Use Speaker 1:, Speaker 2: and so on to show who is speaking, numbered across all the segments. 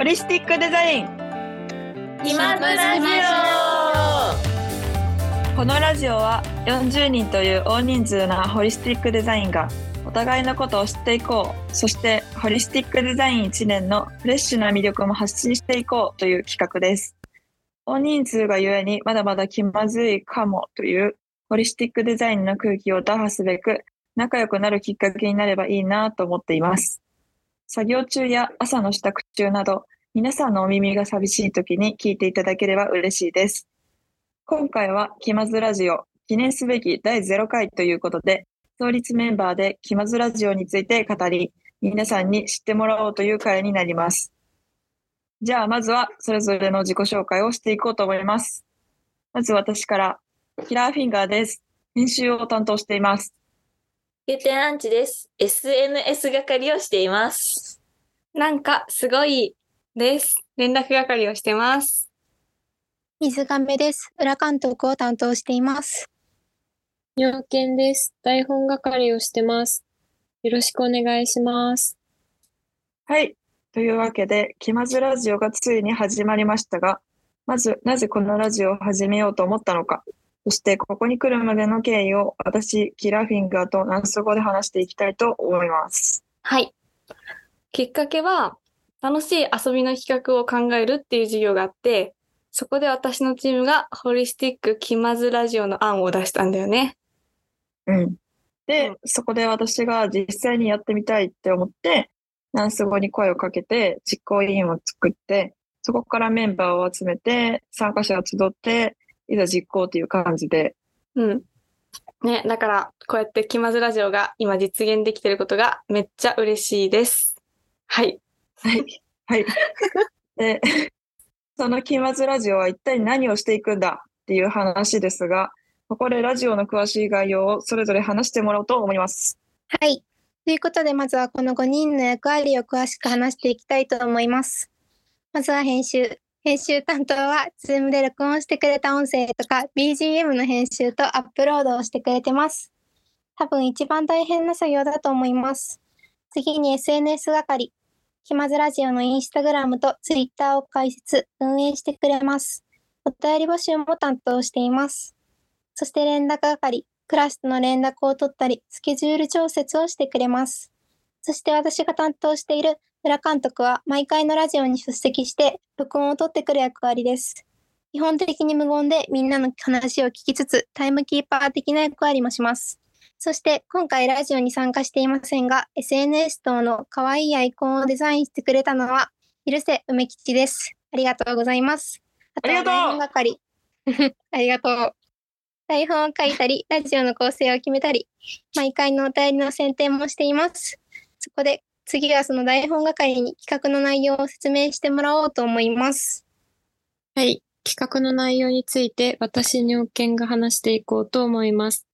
Speaker 1: ホリスティックデザイン。
Speaker 2: 気まずラジ
Speaker 1: このラジオは40人という大人数なホリスティックデザインがお互いのことを知っていこう。そしてホリスティックデザイン1年のフレッシュな魅力も発信していこうという企画です。大人数がゆえにまだまだ気まずいかもというホリスティックデザインの空気を打破すべく仲良くなるきっかけになればいいなと思っています。作業中や朝の支度中など皆さんのお耳が寂しい時に聞いていただければ嬉しいです。今回は気まずラジオ記念すべき第0回ということで創立メンバーで気まずラジオについて語り皆さんに知ってもらおうという回になります。じゃあまずはそれぞれの自己紹介をしていこうと思います。まず私からキラーフィンガーです。編集を担当しています。
Speaker 2: ゆてアンチです。SNS 係をしています。
Speaker 3: なんかすごいです。連絡係をしてます。
Speaker 4: 水亀です。裏監督を担当しています。
Speaker 5: 妙見です。台本係をしてます。よろしくお願いします。
Speaker 1: はい。というわけで、気まずラジオがついに始まりましたが、まず、なぜこのラジオを始めようと思ったのか、そして、ここに来るまでの経緯を私、キラーフィンガーとナンス語で話していきたいと思います。
Speaker 3: はい。きっかけは、楽しい遊びの企画を考えるっていう授業があって、そこで私のチームがホリスティック気まずラジオの案を出したんだよね。
Speaker 1: うん。で、
Speaker 3: うん
Speaker 1: そこで私が実際にやってみたいって思って、ナンス語に声をかけて、実行委員を作って、そこからメンバーを集めて、参加者を集って、いざ実行という感じで、
Speaker 3: うん。ね、だから、こうやって気まずラジオが今実現できてることがめっちゃ嬉しいです。はい。
Speaker 1: はい。はい。で、その気まずラジオは一体何をしていくんだっていう話ですが、ここでラジオの詳しい概要をそれぞれ話してもらおうと思います。
Speaker 4: はい。ということで、まずはこの5人の役割を詳しく話していきたいと思います。まずは編集。編集担当は、Zoom で録音してくれた音声とか、BGM の編集とアップロードをしてくれてます。多分一番大変な作業だと思います。次に SNS 係。気まずラジオのインスタグラムと Twitter を開設、運営してくれます。お便り募集も担当しています。そして連絡係。クラスとの連絡を取ったり、スケジュール調節をしてくれます。そして私が担当している裏監督は毎回のラジオに出席して録音を取ってくる役割です。基本的に無言でみんなの話を聞きつつタイムキーパー的な役割もします。そして今回ラジオに参加していませんが SNS 等の可愛いアイコンをデザインしてくれたのは広瀬梅吉です。ありがとうございます。あ
Speaker 1: ありがとう
Speaker 4: 台本係。ありがとう。台本を書いたり、ラジオの構成を決めたり、毎回のお便りの選定もしています。そこで次はその台本係に企画の内容を説明してもらおうと思います。
Speaker 5: はい。企画の内容について私に見が話していこうと思います。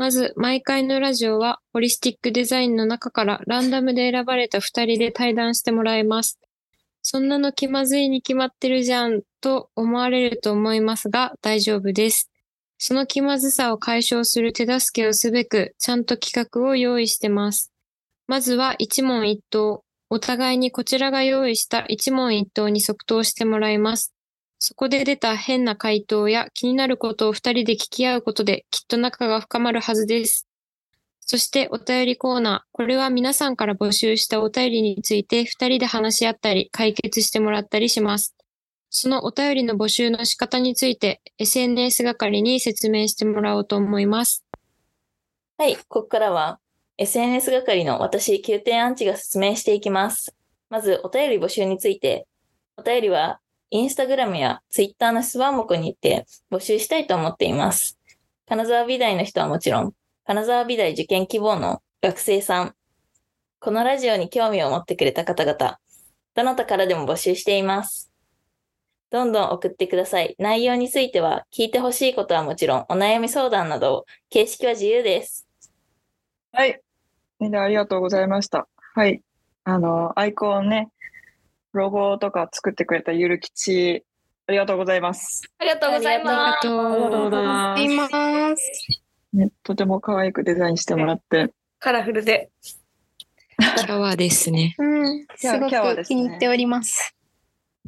Speaker 5: まず、毎回のラジオは、ホリスティックデザインの中からランダムで選ばれた2人で対談してもらいます。そんなの気まずいに決まってるじゃんと思われると思いますが、大丈夫です。その気まずさを解消する手助けをすべく、ちゃんと企画を用意してます。まずは一問一答。お互いにこちらが用意した一問一答に即答してもらいます。そこで出た変な回答や気になることを二人で聞き合うことできっと仲が深まるはずです。そしてお便りコーナー。これは皆さんから募集したお便りについて二人で話し合ったり解決してもらったりします。そのお便りの募集の仕方について SNS 係に説明してもらおうと思います。
Speaker 2: はい、ここからは SNS 係の私、9点アンチが説明していきます。まず、お便り募集について。お便りは、インスタグラムやツイッターの質問目にて募集したいと思っています。金沢美大の人はもちろん、金沢美大受験希望の学生さん、このラジオに興味を持ってくれた方々、どなたからでも募集しています。どんどん送ってください。内容については、聞いてほしいことはもちろん、お悩み相談など、形式は自由です。
Speaker 1: はい。みんなありがとうございました。はい。あの、アイコンね、ロゴとか作ってくれたゆるきち、ありがとうございます。
Speaker 3: ありがとうござい
Speaker 5: あり
Speaker 3: ます。
Speaker 5: がとうございます
Speaker 4: います。
Speaker 1: ね、とても可愛くデザインしてもらって。
Speaker 3: カラフルで。
Speaker 5: キャワですね。
Speaker 4: うん、すごく気に入っております。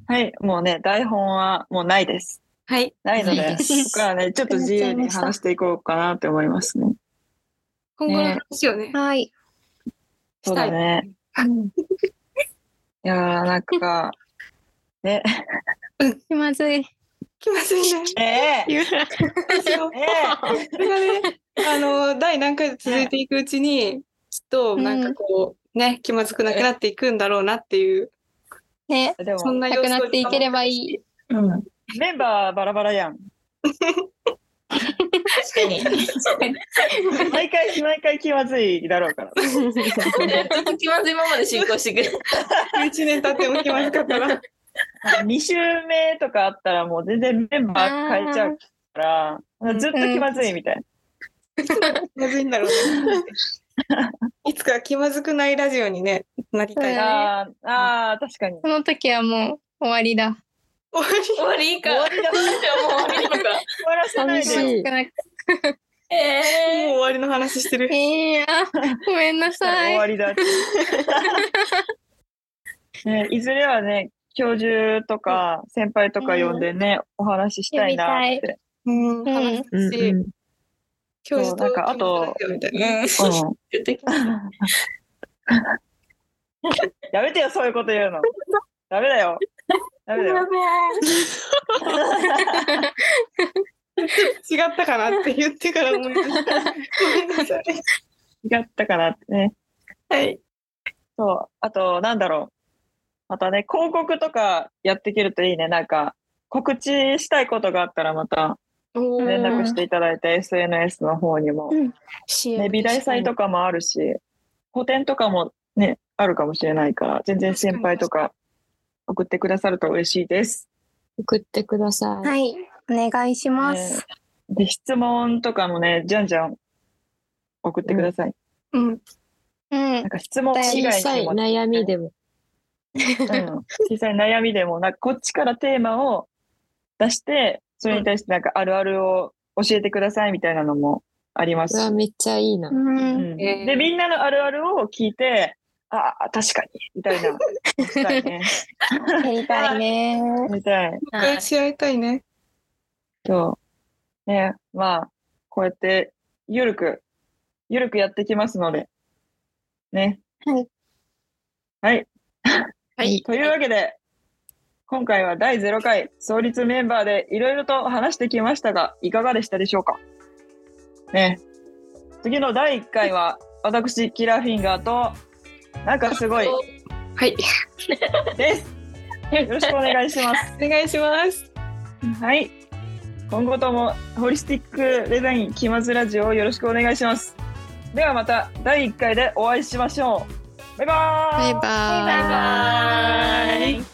Speaker 1: はい、もうね、台本はもうないです。
Speaker 3: はい。
Speaker 1: ないので、
Speaker 5: ないです
Speaker 1: ここからね、ちょっと自由に話していこうかなって思いますね。
Speaker 3: 今後の話をね、
Speaker 4: はい。
Speaker 1: そうだね。いやー、なんか、ね、
Speaker 4: 気まずい。
Speaker 3: 気まずいね。
Speaker 1: ええ
Speaker 3: 言うな。ですよ
Speaker 1: え
Speaker 3: それがね、あの、第何回続いていくうちに、きっと、なんかこう、ね、気まずくなくなっていくんだろうなっていう、
Speaker 4: ね。
Speaker 3: そんな
Speaker 4: なくなっていければいい。
Speaker 1: うんメンバーバラバラやん。
Speaker 2: に。
Speaker 1: 毎回、毎回気まずいだろうから。
Speaker 2: ずっと気まずいままで進行してくる。
Speaker 3: 1年経っても気まずかったら。
Speaker 1: 2週目とかあったらもう全然メンバー変えちゃうから、ずっと気まずいみたいな。
Speaker 3: 気まずいんだろうね。いつか気まずくないラジオにね、なりたい。
Speaker 1: あーあー、確かに。
Speaker 4: その時はもう終わりだ。
Speaker 3: 終わり
Speaker 2: 終わりか。
Speaker 1: 終わりだ
Speaker 2: もう 終わりなのか。
Speaker 1: 終わらせないで
Speaker 2: え
Speaker 3: もう終わりの話してる。
Speaker 4: えー、あごめんなさい。
Speaker 1: 終わりだ。ね、いずれはね、教授とか先輩とか呼んでね、お話ししたいなって。
Speaker 3: うん、話す
Speaker 5: うん
Speaker 3: し、
Speaker 5: うん
Speaker 3: 教授と
Speaker 1: かあとやめてよ、そういうこと言うの。ダメだよ。ダメだよ。
Speaker 3: 違ったかなって言ってから思い出した。ごめんなさい。
Speaker 1: 違ったかなってね。
Speaker 3: はい。
Speaker 1: そう。あと、なんだろう。またね、広告とかやっていけるといいね。なんか、告知したいことがあったらまた
Speaker 3: お
Speaker 1: 連絡していただいて、SNS の方にも。ね、美大祭とかもあるし、個展とかもね、あるかもしれないから、全然先輩とか送ってくださると嬉しいです。
Speaker 5: 送ってください。
Speaker 4: はい。お願いします。
Speaker 1: で、質問とかもね、じゃんじゃん送ってください。
Speaker 3: うん。
Speaker 4: うん
Speaker 1: なん。か質問以
Speaker 5: 小さい
Speaker 1: 外にも、
Speaker 5: 悩みでも。
Speaker 1: うん、小さい悩みでも、なんかこっちからテーマを出して、それに対してなんかあるあるを教えてくださいみたいなのもありますし
Speaker 5: うわ、めっちゃいいな。
Speaker 4: うん
Speaker 1: うん
Speaker 3: えー
Speaker 1: で、みんなのあるあるを聞いて、ああ、確かに、みたいな。したいね。
Speaker 4: やりたいね。
Speaker 1: みたい。
Speaker 3: 返し合いたいね。
Speaker 1: そう。ね、まあ、こうやって、ゆるく、ゆるくやってきますので。ね。
Speaker 4: はい。
Speaker 1: はい。
Speaker 3: はい。
Speaker 1: というわけで、今回は第0回創立メンバーでいろいろと話してきましたが、いかがでしたでしょうか？ね。次の第1回は、私、キラーフィンガーと、なんかすごい
Speaker 3: はい。
Speaker 1: です。よろしくお願いします。
Speaker 3: お願いします。
Speaker 1: はい。今後ともホリスティックデザイン気まずラジオをよろしくお願いします。ではまた第1回でお会いしましょう。バイバーイ
Speaker 5: バイバーイ。
Speaker 2: バイバーイ。